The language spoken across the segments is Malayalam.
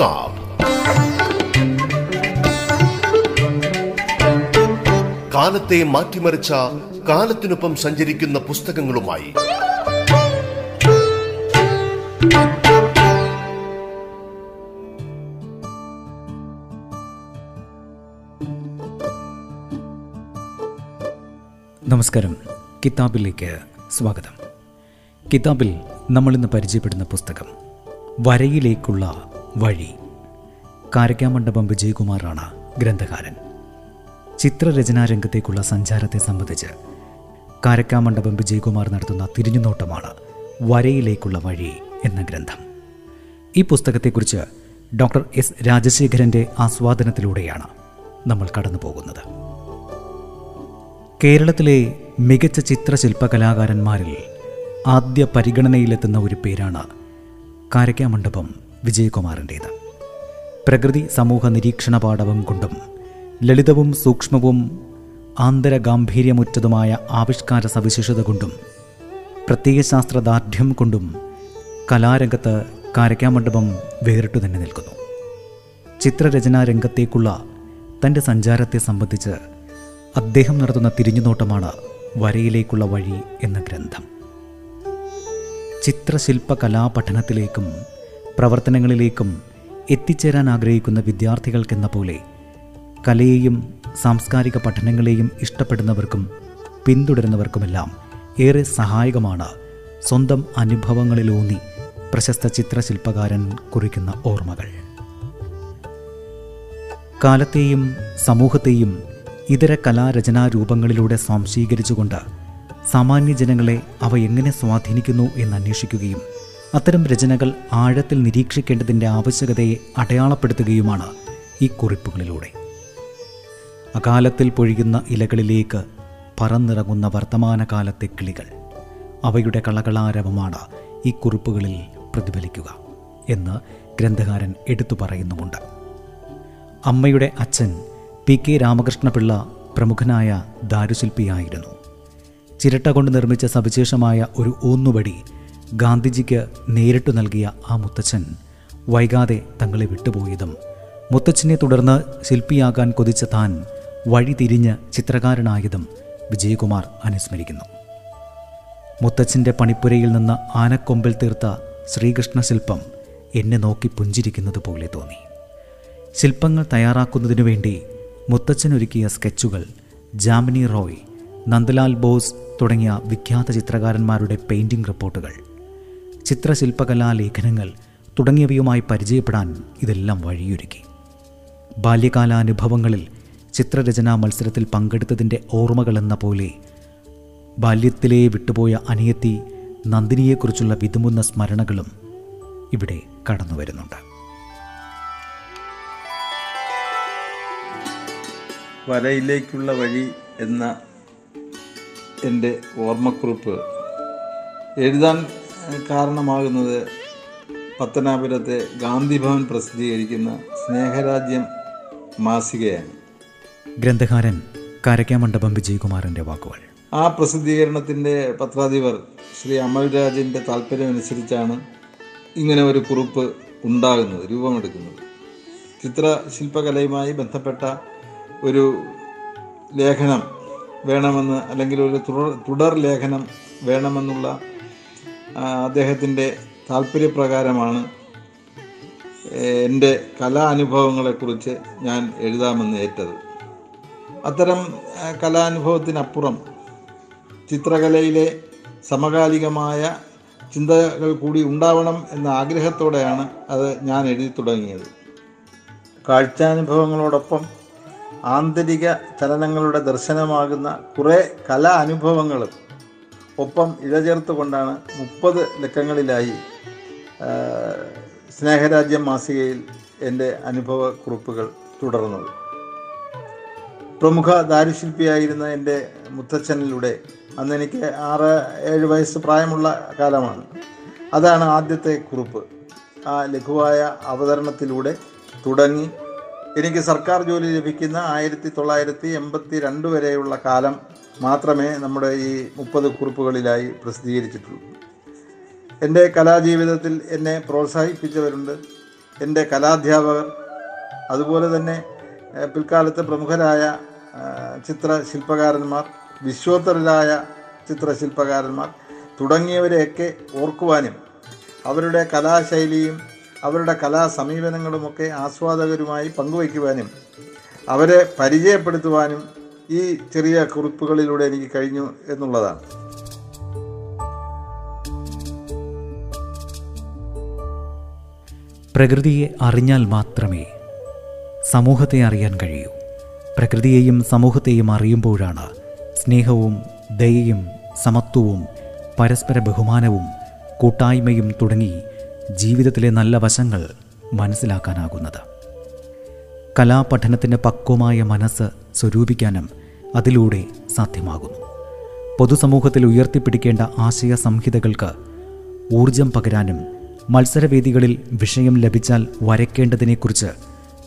കിതാബ് കാലത്തെ മാറ്റിമറിച്ച കാലത്തിനൊപ്പം സഞ്ചരിക്കുന്ന പുസ്തകങ്ങളുമായി. നമസ്കാരം. കിതാബിലേക്ക് സ്വാഗതം. കിതാബിൽ നമ്മൾ ഇന്ന് പരിചയപ്പെടുന്ന പുസ്തകം വരയിലേക്കുള്ള വഴി. കാരക്കാമണ്ഡപം വിജയകുമാറാണ് ഗ്രന്ഥകാരൻ. ചിത്രരചനാ രംഗത്തേക്കുള്ള സഞ്ചാരത്തെ സംബന്ധിച്ച് കാരക്കാമണ്ഡപം വിജയകുമാർ നടത്തുന്ന തിരിഞ്ഞുനോട്ടമാണ് വരയിലേക്കുള്ള വഴി എന്ന ഗ്രന്ഥം. ഈ പുസ്തകത്തെക്കുറിച്ച് ഡോക്ടർ എസ് രാജശേഖരന്റെ ആസ്വാദനത്തിലൂടെയാണ് നമ്മൾ കടന്നു പോകുന്നത് കേരളത്തിലെ മികച്ച ചിത്രശില്പകലാകാരന്മാരിൽ ആദ്യ പരിഗണനയിലെത്തുന്ന ഒരു പേരാണ് കാരക്കാമണ്ഡപം വിജയകുമാറിന്റേത് പ്രകൃതി സമൂഹ നിരീക്ഷണ പാഠവും കൊണ്ടും ലളിതവും സൂക്ഷ്മവും ആന്തരഗാംഭീര്യമുറ്റതുമായ ആവിഷ്കാര സവിശേഷത കൊണ്ടും പ്രത്യയശാസ്ത്ര ദാർഢ്യം കൊണ്ടും കലാരംഗത്ത് കാരക്കാമണ്ഡപം വേറിട്ടു തന്നെ നിൽക്കുന്നു. ചിത്രരചനാ രംഗത്തേക്കുള്ള തന്റെ സഞ്ചാരത്തെ സംബന്ധിച്ച് അദ്ദേഹം നടത്തുന്ന തിരിഞ്ഞുനോട്ടമാണ് വരയിലേക്കുള്ള വഴി എന്ന ഗ്രന്ഥം. ചിത്രശില്പ കലാപഠനത്തിലേക്കും പ്രവർത്തനങ്ങളിലേക്കും എത്തിച്ചേരാൻ ആഗ്രഹിക്കുന്ന വിദ്യാർത്ഥികൾക്കെന്ന പോലെ കലയെയും സാംസ്കാരിക പഠനങ്ങളെയും ഇഷ്ടപ്പെടുന്നവർക്കും പിന്തുടരുന്നവർക്കുമെല്ലാം ഏറെ സഹായകമാണ് സ്വന്തം അനുഭവങ്ങളിലൂന്നി പ്രശസ്ത ചിത്രശില്പകാരൻ കുറിക്കുന്ന ഓർമ്മകൾ. കാലത്തെയും സമൂഹത്തെയും ഇതര കലാരചനാരൂപങ്ങളിലൂടെ സ്വാംശീകരിച്ചുകൊണ്ട് സാമാന്യ ജനങ്ങളെ അവ എങ്ങനെ സ്വാധീനിക്കുന്നു എന്ന് അന്വേഷിക്കുകയും അത്തരം രചനകൾ ആഴത്തിൽ നിരീക്ഷിക്കേണ്ടതിന്റെ ആവശ്യകതയെ അടയാളപ്പെടുത്തുകയുമാണ് ഈ കുറിപ്പുകളിലൂടെ. അകാലത്തിൽ പൊഴിയുന്ന ഇലകളിലേക്ക് പറന്നിറങ്ങുന്ന വർത്തമാനകാലത്തെ കിളികൾ അവയുടെ കളകളാരവമാണ് ഈ കുറിപ്പുകളിൽ പ്രതിഫലിക്കുക എന്ന് ഗ്രന്ഥകാരൻ എടുത്തു പറയുന്നുമുണ്ട്. അമ്മയുടെ അച്ഛൻ പി കെ രാമകൃഷ്ണപിള്ള പ്രമുഖനായ ദാരുശില്പിയായിരുന്നു. ചിരട്ട കൊണ്ട് നിർമ്മിച്ച സവിശേഷമായ ഒരു ഊന്നുവടി ഗാന്ധിജിക്ക് നേരിട്ടു നൽകിയ ആ മുത്തച്ഛൻ വൈകാതെ തങ്ങളെ വിട്ടുപോയതും മുത്തച്ഛനെ തുടർന്ന് ശില്പിയാകാൻ കൊതിച്ച താൻ വഴിതിരിഞ്ഞ് ചിത്രകാരനായതും വിജയകുമാർ അനുസ്മരിക്കുന്നു. മുത്തച്ഛന്റെ പണിപ്പുരയിൽ നിന്ന് ആനക്കൊമ്പിൽ തീർത്ത ശ്രീകൃഷ്ണ ശില്പം എന്നെ നോക്കി പുഞ്ചിരിക്കുന്നത് പോലെ തോന്നി. ശില്പങ്ങൾ തയ്യാറാക്കുന്നതിനു വേണ്ടി മുത്തച്ഛനൊരുക്കിയ സ്കെച്ചുകൾ ജാമിനി റോയ് നന്ദലാൽ ബോസ് തുടങ്ങിയ വിഖ്യാത ചിത്രകാരന്മാരുടെ പെയിന്റിംഗ് റിപ്പോർട്ടുകൾ ചിത്രശില്പകലാ ലേഖനങ്ങൾ തുടങ്ങിയവയുമായി പരിചയപ്പെടാൻ ഇതെല്ലാം വഴിയൊരുക്കി. ബാല്യകാലാനുഭവങ്ങളിൽ ചിത്രരചനാ മത്സരത്തിൽ പങ്കെടുത്തതിന്റെ ഓർമ്മകളെന്ന പോലെ ബാല്യത്തിലേ വിട്ടുപോയ അനിയത്തി നന്ദിനിയെക്കുറിച്ചുള്ള വിതുമുന്ന സ്മരണകളും ഇവിടെ കടന്നു വരുന്നുണ്ട്. വരയിലേക്കുള്ള വഴി എന്ന എന്റെ ഓർമ്മക്കുറിപ്പ് എഴുതാൻ കാരണമാകുന്നത് പത്തനാപുരത്തെ ഗാന്ധിഭവൻ പ്രസിദ്ധീകരിക്കുന്ന സ്നേഹരാജ്യം മാസികയാണ്. ഗ്രന്ഥകാരൻ കാരക്കാമണ്ഡപം വിജയകുമാറിന്റെ വാക്കുകൾ. ആ പ്രസിദ്ധീകരണത്തിന്റെ പത്രാധിപർ ശ്രീ അമൽരാജിന്റെ താല്പര്യമനുസരിച്ചാണ് ഇങ്ങനെ ഒരു കുറിപ്പ് ഉണ്ടാകുന്നത് രൂപമെടുക്കുന്നത്. ചിത്രശില്പകലയുമായി ബന്ധപ്പെട്ട ഒരു ലേഖനം വേണമെന്ന് അല്ലെങ്കിൽ ഒരു തുടർ തുടർ ലേഖനം വേണമെന്നുള്ള അദ്ദേഹത്തിന്റെ താല്പര്യപ്രകാരമാണ് എന്റെ കലാ അനുഭവങ്ങളെക്കുറിച്ച് ഞാൻ എഴുതാമെന്ന് ഏറ്റത്. അത്തരം കലാനുഭവത്തിനപ്പുറം ചിത്രകലയിലെ സമകാലികമായ ചിന്തകൾ കൂടി ഉണ്ടാവണം എന്ന ആഗ്രഹത്തോടെയാണ് അത് ഞാൻ എഴുതി തുടങ്ങിയത്. കാഴ്ചാനുഭവങ്ങളോടൊപ്പം ആന്തരിക ചലനങ്ങളുടെ ദർശനമാകുന്ന കുറേ കലാ അനുഭവങ്ങളും ഒപ്പം ഇഴചേർത്തുകൊണ്ടാണ് മുപ്പത് ലക്കങ്ങളിലായി സ്നേഹരാജ്യം മാസികയിൽ എന്റെ അനുഭവ കുറിപ്പുകൾ തുടർന്നത്. പ്രമുഖ ദാരുശില്പിയായിരുന്ന എന്റെ മുത്തച്ഛനിലൂടെ അന്ന് എനിക്ക് ആറ് ഏഴ് വയസ്സ് പ്രായമുള്ള കാലമാണ്. അതാണ് ആദ്യത്തെ കുറിപ്പ്. ആ ലഘുവായ അവതരണത്തിലൂടെ തുടങ്ങി എനിക്ക് സർക്കാർ ജോലി ലഭിക്കുന്ന ആയിരത്തി തൊള്ളായിരത്തി എൺപത്തി രണ്ട് വരെയുള്ള കാലം മാത്രമേ നമ്മുടെ ഈ മുപ്പത് കുറിപ്പുകളിലായി പ്രസിദ്ധീകരിച്ചിട്ടുള്ളൂ. എന്റെ കലാജീവിതത്തിൽ എന്നെ പ്രോത്സാഹിപ്പിച്ചവരുണ്ട്. എന്റെ കലാധ്യാപകർ അതുപോലെ തന്നെ പിൽക്കാലത്തെ പ്രമുഖരായ ചിത്രശില്പകാരന്മാർ വിശ്വോത്തരരായ ചിത്രശില്പകാരന്മാർ തുടങ്ങിയവരെയൊക്കെ ഓർക്കുവാനും അവരുടെ കലാശൈലിയും അവരുടെ കലാസമീപനങ്ങളുമൊക്കെ ആസ്വാദകരുമായി പങ്കുവയ്ക്കുവാനും അവരെ പരിചയപ്പെടുത്തുവാനും ഈ ചെറിയ കുറിപ്പുകളിലൂടെ എനിക്ക് കഴിഞ്ഞു എന്നുള്ളതാണ്. പ്രകൃതിയെ അറിഞ്ഞാൽ മാത്രമേ സമൂഹത്തെ അറിയാൻ കഴിയൂ. പ്രകൃതിയെയും സമൂഹത്തെയും അറിയുമ്പോഴാണ് സ്നേഹവും ദയയും സമത്വവും പരസ്പര ബഹുമാനവും കൂട്ടായ്മയും തുടങ്ങി ജീവിതത്തിലെ നല്ല വശങ്ങൾ മനസ്സിലാക്കാനാകുന്നത്. കലാപഠനത്തിന്റെ പക്വമായ മനസ്സ് സ്വരൂപിക്കാനും അതിലൂടെ സാധ്യമാകുന്നു. പൊതുസമൂഹത്തിൽ ഉയർത്തിപ്പിടിക്കേണ്ട ആശയ സംഹിതകൾക്ക് ഊർജം പകരാനും മത്സരവേദികളിൽ വിഷയം ലഭിച്ചാൽ വരയ്ക്കേണ്ടതിനെക്കുറിച്ച്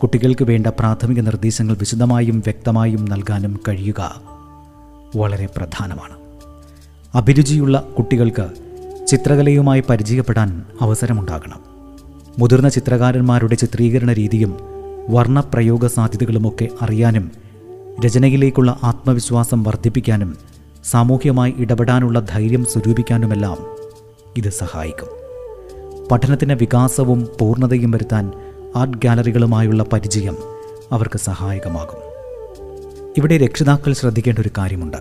കുട്ടികൾക്ക് വേണ്ട പ്രാഥമിക നിർദ്ദേശങ്ങൾ വിശദമായും വ്യക്തമായും നൽകാനും കഴിയുക വളരെ പ്രധാനമാണ്. അഭിരുചിയുള്ള കുട്ടികൾക്ക് ചിത്രകലയുമായി പരിചയപ്പെടാൻ അവസരമുണ്ടാകണം. മുതിർന്ന ചിത്രകാരന്മാരുടെ ചിത്രീകരണ രീതിയും വർണപ്രയോഗ സാധ്യതകളുമൊക്കെ അറിയാനും രചനയിലേക്കുള്ള ആത്മവിശ്വാസം വർദ്ധിപ്പിക്കാനും സാമൂഹ്യമായി ഇടപെടാനുള്ള ധൈര്യം സ്വരൂപിക്കാനുമെല്ലാം ഇത് സഹായിക്കും. പഠനത്തിന് വികാസവും പൂർണതയും വരുത്താൻ ആർട്ട് ഗാലറികളുമായുള്ള പരിചയം അവർക്ക് സഹായകമാകും. ഇവിടെ രക്ഷിതാക്കൾ ശ്രദ്ധിക്കേണ്ട ഒരു കാര്യമുണ്ട്.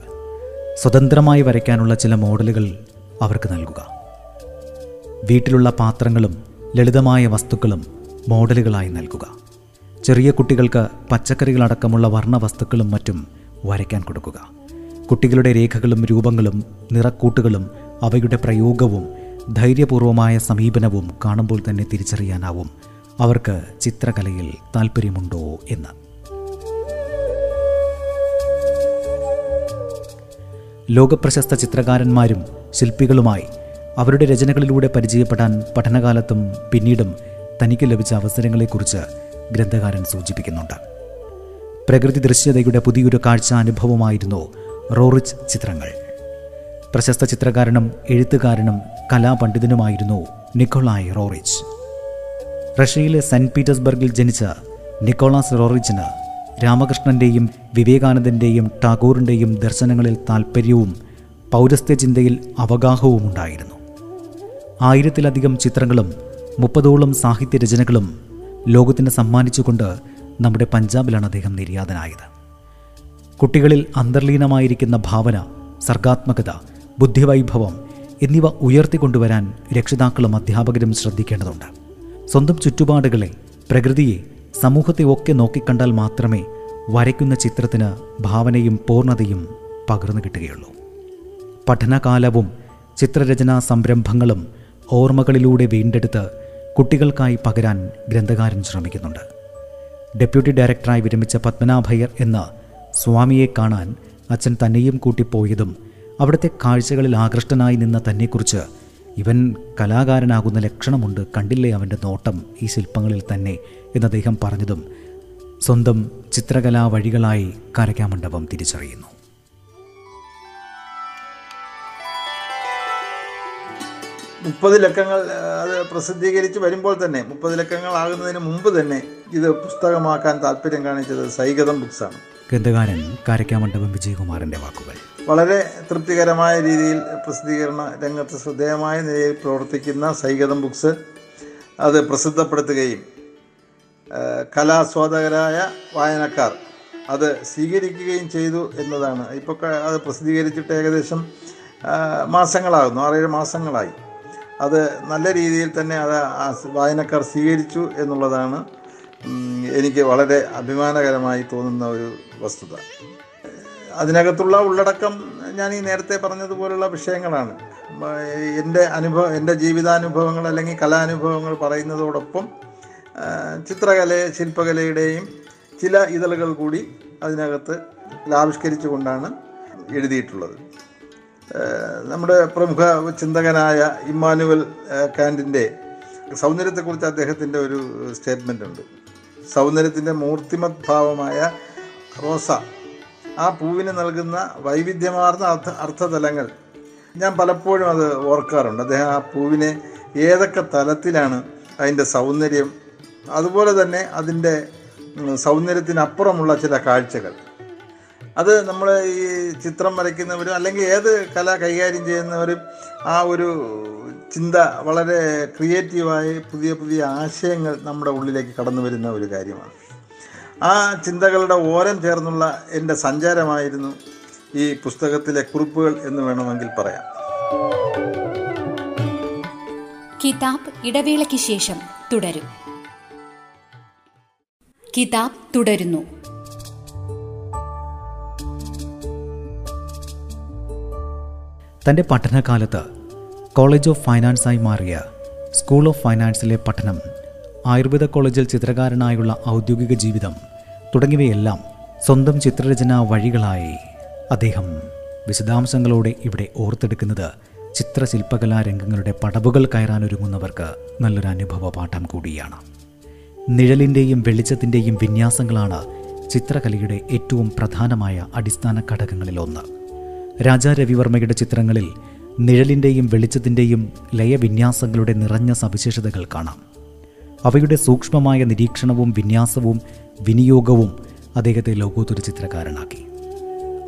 സ്വതന്ത്രമായി വരയ്ക്കാനുള്ള ചില മോഡലുകൾ അവർക്ക് നൽകുക. വീട്ടിലുള്ള പാത്രങ്ങളും ലളിതമായ വസ്തുക്കളും മോഡലുകളായി നൽകുക. ചെറിയ കുട്ടികൾക്ക് പച്ചക്കറികളടക്കമുള്ള വർണ വസ്തുക്കളും മറ്റും വരയ്ക്കാൻ കൊടുക്കുക. കുട്ടികളുടെ രേഖകളും രൂപങ്ങളും നിറക്കൂട്ടുകളും അവയുടെ പ്രയോഗവും ധൈര്യപൂർവമായ സമീപനവും കാണുമ്പോൾ തന്നെ തിരിച്ചറിയാനാവും. അവർക്ക് ചിത്രകലയിൽ താല്പര്യമുണ്ടോ എന്ന്. ലോകപ്രശസ്ത ചിത്രകാരന്മാരും ശില്പികളുമായി അവരുടെ രചനകളിലൂടെ പരിചയപ്പെടാൻ പഠനകാലത്തും പിന്നീടും തനിക്ക് ലഭിച്ച അവസരങ്ങളെക്കുറിച്ച് ഗ്രന്ഥകാരൻ സൂചിപ്പിക്കുന്നുണ്ട്. പ്രകൃതി ദൃശ്യതയുടെ പുതിയൊരു കാഴ്ച അനുഭവമായിരുന്നു റോറിച്ച് ചിത്രങ്ങൾ. പ്രശസ്ത ചിത്രകാരനും എഴുത്തുകാരനും കലാപണ്ഡിതനുമായിരുന്നു നിക്കോളായ് റോറിച്ച്. റഷ്യയിലെ സെന്റ് പീറ്റേഴ്സ്ബർഗിൽ ജനിച്ച നിക്കോളാസ് റോറിച്ചിന് രാമകൃഷ്ണന്റെയും വിവേകാനന്ദന്റെയും ടാഗോറിന്റെയും ദർശനങ്ങളിൽ താൽപ്പര്യവും പൗരസ്ത്യ ചിന്തയിൽ അവഗാഹവും ഉണ്ടായിരുന്നു ആയിരത്തിലധികം ചിത്രങ്ങളും മുപ്പതോളം സാഹിത്യ രചനകളും ലോകത്തിന് സമ്മാനിച്ചുകൊണ്ട് നമ്മുടെ പഞ്ചാബിലാണ് അദ്ദേഹം നിര്യാതനായത്. കുട്ടികളിൽ അന്തർലീനമായിരിക്കുന്ന ഭാവന സർഗാത്മകത ബുദ്ധിവൈഭവം എന്നിവ ഉയർത്തിക്കൊണ്ടുവരാൻ രക്ഷിതാക്കളും അധ്യാപകരും ശ്രദ്ധിക്കേണ്ടതുണ്ട്. സ്വന്തം ചുറ്റുപാടുകളെ പ്രകൃതിയെ സമൂഹത്തെ ഒക്കെ നോക്കിക്കണ്ടാൽ മാത്രമേ വരയ്ക്കുന്ന ചിത്രത്തിന് ഭാവനയും പൂർണതയും പകർന്നു കിട്ടുകയുള്ളൂ. പഠനകാലവും ചിത്രരചനാ സംരംഭങ്ങളും ഓർമ്മകളിലൂടെ വീണ്ടെടുത്ത് കുട്ടികൾക്കായി പകരാൻ ഗ്രന്ഥകാരൻ ശ്രമിക്കുന്നുണ്ട്. ഡെപ്യൂട്ടി ഡയറക്ടറായി വിരമിച്ച പത്മനാഭയ്യർ എന്ന സ്വാമിയെ കാണാൻ അച്ഛൻ തന്നെയും കൂട്ടിപ്പോയതും അവിടുത്തെ കാഴ്ചകളിൽ ആകൃഷ്ടനായി നിന്ന തന്നെക്കുറിച്ച് ഇവൻ കലാകാരനാകുന്ന ലക്ഷണമുണ്ട് കണ്ടില്ലേ അവന്റെ നോട്ടം ഈ ശില്പങ്ങളിൽ തന്നെ എന്ന് അദ്ദേഹം പറഞ്ഞതും സ്വന്തം ചിത്രകലാ വഴികളായി കരയ്ക്കാമണ്ഡപം തിരിച്ചറിയുന്നു. മുപ്പത് ലക്കങ്ങൾ അത് പ്രസിദ്ധീകരിച്ച് വരുമ്പോൾ തന്നെ മുപ്പത് ലക്കങ്ങൾ ആകുന്നതിന് മുമ്പ് തന്നെ ഇത് പുസ്തകമാക്കാൻ താല്പര്യം കാണിച്ചത് സൈഗതം ബുക്സാണ്. ഗ്രന്ഥകാരൻ കാരക്കാമണ്ഡപം വിജയകുമാറിന്റെ വാക്കുകൾ. വളരെ തൃപ്തികരമായ രീതിയിൽ പ്രസിദ്ധീകരണ രംഗത്ത് ശ്രദ്ധേയമായ നിലയിൽ പ്രവർത്തിക്കുന്ന സൈഗതം ബുക്സ് അത് പ്രസിദ്ധപ്പെടുത്തുകയും കലാസ്വാദകരായ വായനക്കാർ അത് സ്വീകരിക്കുകയും ചെയ്തു എന്നതാണ്. ഇപ്പോൾ അത് പ്രസിദ്ധീകരിച്ചിട്ട് ഏകദേശം മാസങ്ങളാകുന്നു ആറേഴ് മാസങ്ങളായി. അത് നല്ല രീതിയിൽ തന്നെ അത് വായനക്കാർ സ്വീകരിച്ചു എന്നുള്ളതാണ് എനിക്ക് വളരെ അഭിമാനകരമായി തോന്നുന്ന ഒരു വസ്തുത. അതിനകത്തുള്ള ഉള്ളടക്കം ഞാൻ ഈ നേരത്തെ പറഞ്ഞതുപോലുള്ള വിഷയങ്ങളാണ്. എന്റെ അനുഭവം എന്റെ ജീവിതാനുഭവങ്ങൾ അല്ലെങ്കിൽ കലാനുഭവങ്ങൾ പറയുന്നതോടൊപ്പം ചിത്രകല ശില്പകലയുടെയും ചില ഇതളുകൾ കൂടി അതിനകത്ത് ആവിഷ്കരിച്ചുകൊണ്ടാണ് എഴുതിയിട്ടുള്ളത്. നമ്മുടെ പ്രമുഖ ചിന്തകനായ ഇമ്മാനുവൽ കാൻഡിന്റെ സൗന്ദര്യത്തെക്കുറിച്ച് അദ്ദേഹത്തിന്റെ ഒരു സ്റ്റേറ്റ്മെന്റ് ഉണ്ട്. സൗന്ദര്യത്തിന്റെ മൂർത്തിമത് ഭാവമായ റോസ ആ പൂവിന് നൽകുന്ന വൈവിധ്യമാർന്ന അർത്ഥ അർത്ഥതലങ്ങൾ ഞാൻ പലപ്പോഴും അത് ഓർക്കാറുണ്ട്. അദ്ദേഹം ആ പൂവിനെ ഏതൊക്കെ തലത്തിലാണ് അതിന്റെ സൗന്ദര്യം അതുപോലെ തന്നെ അതിന്റെ സൗന്ദര്യത്തിനപ്പുറമുള്ള ചില കാഴ്ചകൾ. അത് നമ്മൾ ഈ ചിത്രം വരയ്ക്കുന്നവരും അല്ലെങ്കിൽ ഏത് കല കൈകാര്യം ചെയ്യുന്നവരും ആ ഒരു ചിന്ത വളരെ ക്രിയേറ്റീവായി പുതിയ പുതിയ ആശയങ്ങൾ നമ്മുടെ ഉള്ളിലേക്ക് കടന്നു വരുന്ന ഒരു കാര്യമാണ്. ആ ചിന്തകളുടെ ഓരം ചേർന്നുള്ള എന്റെ സഞ്ചാരമായിരുന്നു ഈ പുസ്തകത്തിലെ കുറിപ്പുകൾ എന്ന് വേണമെങ്കിൽ പറയാം. കിതാബ് ഇടവേളയ്ക്ക് ശേഷം തുടരും. കിതാബ് തുടരുന്നു. തന്റെ പഠനകാലത്ത് കോളേജ് ഓഫ് ഫൈനാൻസായി മാറിയ സ്കൂൾ ഓഫ് ഫൈനാൻസിലെ പഠനം ആയുർവേദ കോളേജിൽ ചിത്രകാരനായുള്ള ഔദ്യോഗിക ജീവിതം തുടങ്ങിയവയെല്ലാം സ്വന്തം ചിത്രരചനാ വഴികളായി അദ്ദേഹം വിശദാംശങ്ങളോടെ ഇവിടെ ഓർത്തെടുക്കുന്നത് ചിത്രശില്പകലാ രംഗങ്ങളുടെ പടവുകൾ കയറാനൊരുങ്ങുന്നവർക്ക് നല്ലൊരു അനുഭവ പാഠം കൂടിയാണ്. നിഴലിന്റെയും വെളിച്ചത്തിന്റെയും വിന്യാസങ്ങളാണ് ചിത്രകലയുടെ ഏറ്റവും പ്രധാനമായ അടിസ്ഥാന ഘടകങ്ങളിലൊന്ന്. രാജാ രവിവർമ്മയുടെ ചിത്രങ്ങളിൽ നിഴലിന്റെയും വെളിച്ചത്തിന്റെയും ലയവിന്യാസങ്ങളുടെ നിറഞ്ഞ സവിശേഷതകൾ കാണാം. അവയുടെ സൂക്ഷ്മമായ നിരീക്ഷണവും വിന്യാസവും വിനിയോഗവും അദ്ദേഹത്തെ ലോകോത്തര ചിത്രകാരനാക്കി.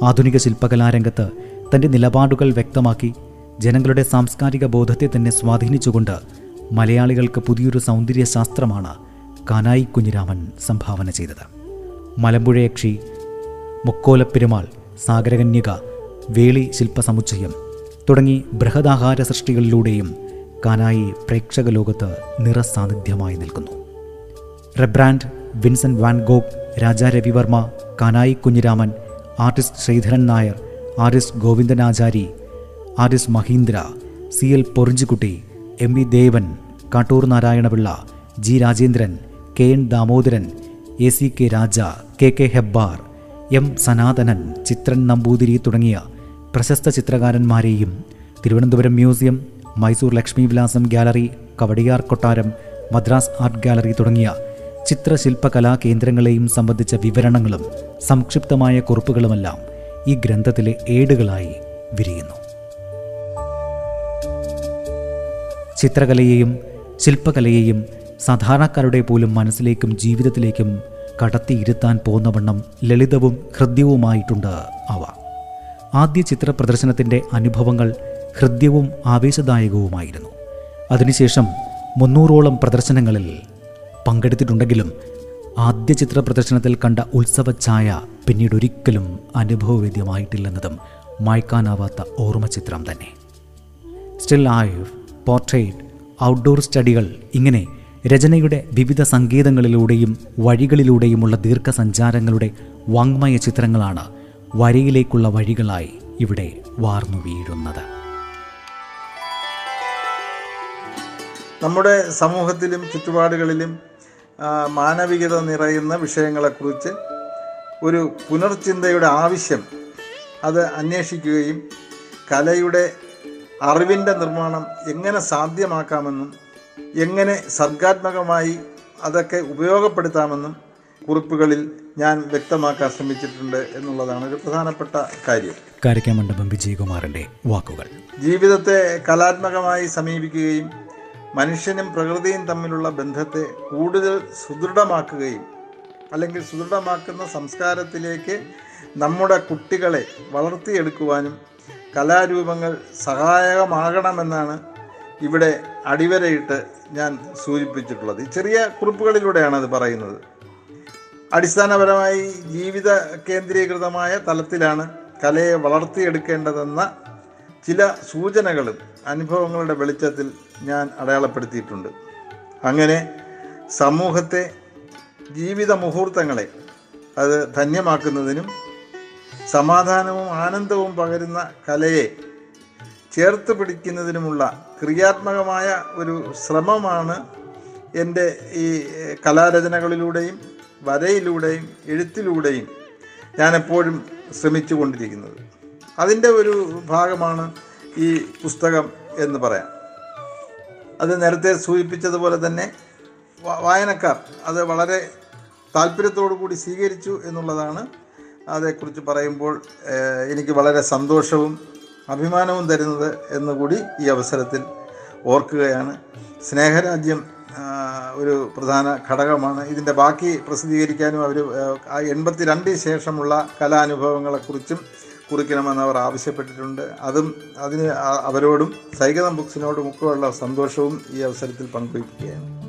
ആധുനിക ശില്പകലാരംഗത്ത് തന്റെ നിലപാടുകൾ വ്യക്തമാക്കി ജനങ്ങളുടെ സാംസ്കാരിക ബോധത്തെ തന്നെ സ്വാധീനിച്ചുകൊണ്ട് മലയാളികൾക്ക് പുതിയൊരു സൗന്ദര്യശാസ്ത്രമാണ് കാനായി കുഞ്ഞിരാമൻ സംഭാവന ചെയ്തത്. മലമ്പുഴയക്ഷി മുക്കോലപ്പെരുമാൾ സാഗരകന്യക വേളി ശില്പസമുച്ചയം തുടങ്ങി ബൃഹദാഹാര സൃഷ്ടികളിലൂടെയും കാനായി പ്രേക്ഷക ലോകത്ത് നിറസാന്നിധ്യമായി നിൽക്കുന്നു. റെബ്രാൻഡ് Vincent Van Gogh Raja Ravivarma Kanayi Kunhiraman artist Sreedharan Nair artist Govindanachari artist Mahindra C L Porinchikutty M V Devan Kattoor Narayanapillai G Rajendran K N Damodaran A C K Raja K K Hebbar M Sanathanan Chithran Namboothiri തുടങ്ങിയ പ്രശസ്ത ചിത്രകാരന്മാരെയും തിരുവനന്തപുരം മ്യൂസിയം മൈസൂർ ലക്ഷ്മി വിലാസം ഗാലറി കവടിയാർ കൊട്ടാരം മദ്രാസ് ആർട്ട് ഗാലറി തുടങ്ങിയ ചിത്രശില്പകലാ കേന്ദ്രങ്ങളെയും സംബന്ധിച്ച വിവരണങ്ങളും സംക്ഷിപ്തമായ കുറിപ്പുകളുമെല്ലാം ഈ ഗ്രന്ഥത്തിലെ ഏടുകളായി വിരിയുന്നു. ചിത്രകലയെയും ശില്പകലയെയും സാധാരണക്കാരുടെ പോലും മനസ്സിലേക്കും ജീവിതത്തിലേക്കും കടത്തിയിരുത്താൻ പോന്നവണ്ണം ലളിതവും ഹൃദ്യവുമായിട്ടുണ്ട് അവ. ആദ്യ ചിത്ര പ്രദർശനത്തിന്റെ അനുഭവങ്ങൾ ഹൃദ്യവും ആവേശദായകവുമായിരുന്നു. അതിനുശേഷം മുന്നൂറോളം പ്രദർശനങ്ങളിൽ പങ്കെടുത്തിട്ടുണ്ടെങ്കിലും ആദ്യ ചിത്ര പ്രദർശനത്തിൽ കണ്ട ഉത്സവ ഛായ പിന്നീട് ഒരിക്കലും അനുഭവവേദ്യമായിട്ടില്ലെന്നതും മായ്ക്കാനാവാത്ത ഓർമ്മ ചിത്രം തന്നെ. സ്റ്റിൽ ലൈഫ് പോർട്രേറ്റ് ഔട്ട്ഡോർ സ്റ്റഡികൾ ഇങ്ങനെ രചനയുടെ വിവിധ സങ്കേതങ്ങളിലൂടെയും വഴികളിലൂടെയുമുള്ള ദീർഘസഞ്ചാരങ്ങളുടെ വാങ്മയ ചിത്രങ്ങളാണ് വരയിലേക്കുള്ള വഴികളായി ഇവിടെ വാർന്നു വീഴുന്നത്. നമ്മുടെ സമൂഹത്തിലും ചുറ്റുപാടുകളിലും മാനവികത നിറയുന്ന വിഷയങ്ങളെക്കുറിച്ച് ഒരു പുനർചിന്തയുടെ ആവശ്യം അത് അന്വേഷിക്കുകയും കലയുടെ അറിവിന്റെ നിർമ്മാണം എങ്ങനെ സാധ്യമാക്കാമെന്നും എങ്ങനെ സർഗാത്മകമായി അതൊക്കെ ഉപയോഗപ്പെടുത്താമെന്നും കുറിപ്പുകളിൽ ഞാൻ വ്യക്തമാക്കാൻ ശ്രമിച്ചിട്ടുണ്ട് എന്നുള്ളതാണ് ഒരു പ്രധാനപ്പെട്ട കാര്യം. കാരിക്കാമണ്ഡപം വിജയകുമാറിന്റെ വാക്കുകൾ. ജീവിതത്തെ കലാത്മകമായി സമീപിക്കുകയും മനുഷ്യനും പ്രകൃതിയും തമ്മിലുള്ള ബന്ധത്തെ കൂടുതൽ സുദൃഢമാക്കുകയും അല്ലെങ്കിൽ സുദൃഢമാക്കുന്ന സംസ്കാരത്തിലേക്ക് നമ്മുടെ കുട്ടികളെ വളർത്തിയെടുക്കുവാനും കലാരൂപങ്ങൾ സഹായകമാകണമെന്നാണ് ഇവിടെ അടിവരയിട്ട് ഞാൻ സൂചിപ്പിച്ചിട്ടുള്ളത്. ഈ ചെറിയ കുറിപ്പുകളിലൂടെയാണ് അത് പറയുന്നത്. അടിസ്ഥാനപരമായി ജീവിത കേന്ദ്രീകൃതമായ തലത്തിലാണ് കലയെ വളർത്തിയെടുക്കേണ്ടതെന്ന ചില സൂചനകളും അനുഭവങ്ങളുടെ വെളിച്ചത്തിൽ ഞാൻ അടയാളപ്പെടുത്തിയിട്ടുണ്ട്. അങ്ങനെ സമൂഹത്തെ ജീവിത മുഹൂർത്തങ്ങളെ അത് ധന്യമാക്കുന്നതിനും സമാധാനവും ആനന്ദവും പകരുന്ന കലയെ ചേർത്ത് പിടിക്കുന്നതിനുമുള്ള ക്രിയാത്മകമായ ഒരു ശ്രമമാണ് എന്റെ ഈ കലാരചനകളിലൂടെയും വരയിലൂടെയും എഴുത്തിലൂടെയും ഞാൻ എപ്പോഴും ശ്രമിച്ചു കൊണ്ടിരിക്കുന്നത് അതിന്റെ ഒരു ഭാഗമാണ് ഈ പുസ്തകം എന്ന് പറയാം. അത് നേരത്തെ സൂചിപ്പിച്ചതുപോലെ തന്നെ വായനക്കാർ അത് വളരെ താല്പര്യത്തോടു കൂടി സ്വീകരിച്ചു എന്നുള്ളതാണ് അതേക്കുറിച്ച് പറയുമ്പോൾ എനിക്ക് വളരെ സന്തോഷവും അഭിമാനവും തരുന്നത് എന്നുകൂടി ഈ അവസരത്തിൽ ഓർക്കുകയാണ്. സ്നേഹരാജ്യം ഒരു പ്രധാന ഘടകമാണ്. ഇതിന്റെ ബാക്കി പ്രസിദ്ധീകരിക്കാനും അവർ ആ എൺപത്തി രണ്ടിന് ശേഷമുള്ള കലാനുഭവങ്ങളെക്കുറിച്ചും കുറിക്കണമെന്ന് അവർ ആവശ്യപ്പെട്ടിട്ടുണ്ട്. അതും അതിന് അവരോടും സൈകതം ബുക്സിനോടും ഒക്കെയുള്ള സന്തോഷവും ഈ അവസരത്തിൽ പങ്കുവയ്ക്കുകയാണ്.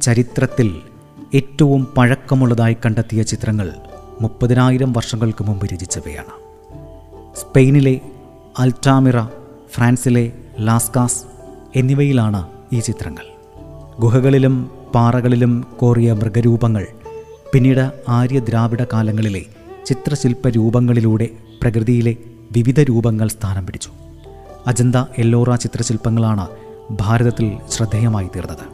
ചരിത്രത്തിൽ ഏറ്റവും പഴക്കമുള്ളതായി കണ്ടെത്തിയ ചിത്രങ്ങൾ മുപ്പതിനായിരം വർഷങ്ങൾക്ക് മുമ്പ് രചിച്ചവയാണ്. സ്പെയിനിലെ അൽറ്റാമിറ ഫ്രാൻസിലെ ലാസ്കാസ് എന്നിവയിലാണ് ഈ ചിത്രങ്ങൾ. ഗുഹകളിലും പാറകളിലും കോറിയ മൃഗരൂപങ്ങൾ പിന്നീട് ആര്യ ദ്രാവിഡ കാലങ്ങളിലെ ചിത്രശില്പ രൂപങ്ങളിലൂടെ പ്രകൃതിയിലെ വിവിധ രൂപങ്ങൾ സ്ഥാനം പിടിച്ചു. അജന്ത എല്ലോറ ചിത്രശില്പങ്ങളാണ് ഭാരതത്തിൽ ശ്രദ്ധേയമായി തീർന്നത്.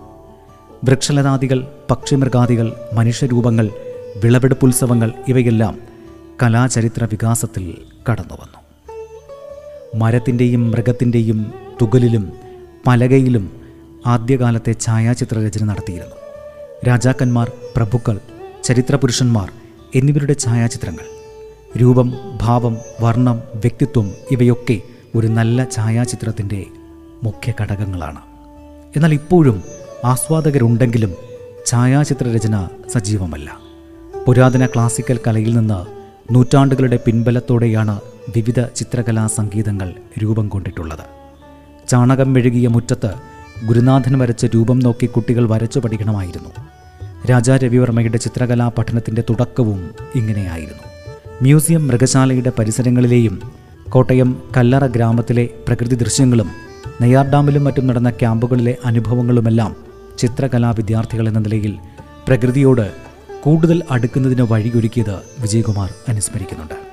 വൃക്ഷലതാദികൾ പക്ഷിമൃഗാദികൾ മനുഷ്യരൂപങ്ങൾ വിളവെടുപ്പുത്സവങ്ങൾ ഇവയെല്ലാം കലാചരിത്ര വികാസത്തിൽ കടന്നുവന്നു. മരത്തിന്റെയും മൃഗത്തിന്റെയും തുകലിലും പലകയിലും ആദ്യകാലത്തെ ഛായാചിത്ര രചന നടത്തിയിരുന്നു. രാജാക്കന്മാർ പ്രഭുക്കൾ ചരിത്രപുരുഷന്മാർ എന്നിവരുടെ ഛായാചിത്രങ്ങൾ. രൂപം ഭാവം വർണം വ്യക്തിത്വം ഇവയൊക്കെ ഒരു നല്ല ഛായാചിത്രത്തിന്റെ മുഖ്യ ഘടകങ്ങളാണ് എന്നാൽ ഇപ്പോഴും ആസ്വാദകരുണ്ടെങ്കിലും ഛായാചിത്ര രചന സജീവമല്ല. പുരാതന ക്ലാസിക്കൽ കലയിൽ നിന്ന് നൂറ്റാണ്ടുകളുടെ പിൻബലത്തോടെയാണ് വിവിധ ചിത്രകലാ സംഗീതങ്ങൾ രൂപം കൊണ്ടിട്ടുള്ളത്. ചാണകം മെഴുകിയ മുറ്റത്ത് ഗുരുനാഥൻ വരച്ച രൂപം നോക്കി കുട്ടികൾ വരച്ചു പഠിക്കണമായിരുന്നു. രാജാ രവിവർമ്മയുടെ ചിത്രകലാ പഠനത്തിന്റെ തുടക്കവും ഇങ്ങനെയായിരുന്നു. മ്യൂസിയം മൃഗശാലയുടെ പരിസരങ്ങളിലെയും കോട്ടയം കല്ലറ ഗ്രാമത്തിലെ പ്രകൃതി ദൃശ്യങ്ങളും നെയ്യാർ ഡാമിലും മറ്റും നടന്ന ക്യാമ്പുകളിലെ അനുഭവങ്ങളുമെല്ലാം ചിത്രകലാ വിദ്യാർത്ഥികൾ എന്ന നിലയിൽ പ്രകൃതിയോട് കൂടുതൽ അടുക്കുന്നതിന് വഴിയൊരുക്കിയത് വിജയകുമാർ അനുസ്മരിക്കുന്നുണ്ട്.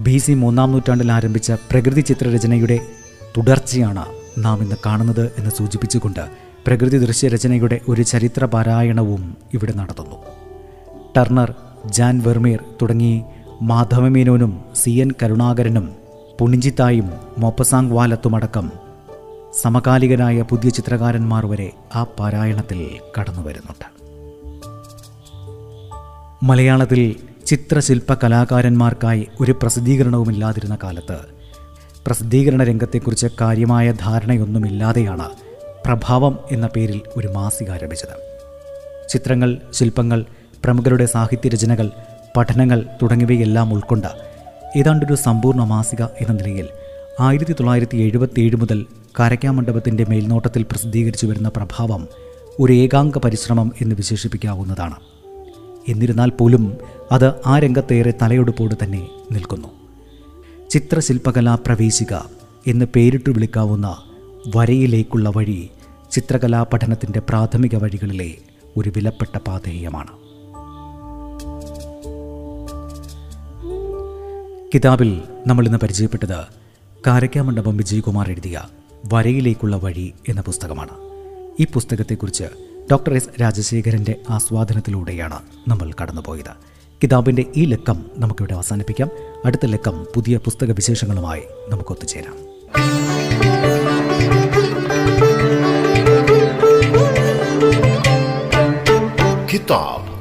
ബി സി മൂന്നാം നൂറ്റാണ്ടിൽ ആരംഭിച്ച പ്രകൃതി ചിത്രരചനയുടെ തുടർച്ചയാണ് നാം ഇന്ന് കാണുന്നത് എന്ന് സൂചിപ്പിച്ചുകൊണ്ട് പ്രകൃതി ദൃശ്യരചനയുടെ ഒരു ചരിത്ര പാരായണവും ഇവിടെ നടത്തുന്നു. ടർണർ ജാൻ വെർമീർ തുടങ്ങി മാധവമേനോനും സി എൻ കരുണാകരനും പുണിഞ്ചിത്തായും മോപ്പസാങ് വാലത്തുമടക്കം സമകാലികനായ പുതിയ ചിത്രകാരന്മാർ വരെ ആ പാരായണത്തിൽ കടന്നു വരുന്നുണ്ട് മലയാളത്തിൽ ചിത്രശില്പ കലാകാരന്മാർക്കായി ഒരു പ്രസിദ്ധീകരണവുമില്ലാതിരുന്ന കാലത്ത് പ്രസിദ്ധീകരണ രംഗത്തെക്കുറിച്ച് കാര്യമായ ധാരണയൊന്നുമില്ലാതെയാണ് പ്രഭാവം എന്ന പേരിൽ ഒരു മാസിക ആരംഭിച്ചത്. ചിത്രങ്ങൾ ശില്പങ്ങൾ പ്രമുഖരുടെ സാഹിത്യരചനകൾ പഠനങ്ങൾ തുടങ്ങിയവയെല്ലാം ഉൾക്കൊണ്ട ഏതാണ്ടൊരു സമ്പൂർണ മാസിക എന്ന നിലയിൽ ആയിരത്തി തൊള്ളായിരത്തി എഴുപത്തിയേഴ് മുതൽ കാരക്കാമണ്ഡപത്തിന്റെ മേൽനോട്ടത്തിൽ പ്രസിദ്ധീകരിച്ചു വരുന്ന പ്രഭാവം ഒരു ഏകാംഗ പരിശ്രമം എന്ന് വിശേഷിപ്പിക്കാവുന്നതാണ്. എന്നിരുന്നാൽ പോലും അത് ആ രംഗത്തേറെ തലയെടുപ്പോട് തന്നെ നിൽക്കുന്നു. ചിത്രശില്പകലാ പ്രവേശിക എന്ന് പേരിട്ട് വിളിക്കാവുന്ന വരയിലേക്കുള്ള വഴി ചിത്രകലാ പഠനത്തിന്റെ പ്രാഥമിക വഴികളിലെ ഒരു വിലപ്പെട്ട പാതേയമാണ്. കിതാബിൽ നമ്മൾ ഇന്ന് പരിചയപ്പെട്ടത് കാരക്കാമണ്ഡപം വിജയകുമാർ എഴുതിയ വരയിലേക്കുള്ള വഴി എന്ന പുസ്തകമാണ്. ഈ പുസ്തകത്തെക്കുറിച്ച് ഡോക്ടർ എസ് രാജശേഖരന്റെ ആസ്വാദനത്തിലൂടെയാണ് നമ്മൾ കടന്നുപോയത്. കിതാബിന്റെ ഈ ലക്കം നമുക്കിവിടെ അവസാനിപ്പിക്കാം. അടുത്ത ലക്കം പുതിയ പുസ്തക വിശേഷങ്ങളുമായി നമുക്കൊത്തുചേരാം കിതാബ്.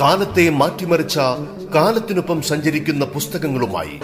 കാലത്തെ മാറ്റിമറിച്ച കാലത്തിനൊപ്പം സഞ്ചരിക്കുന്ന പുസ്തകങ്ങളുമായി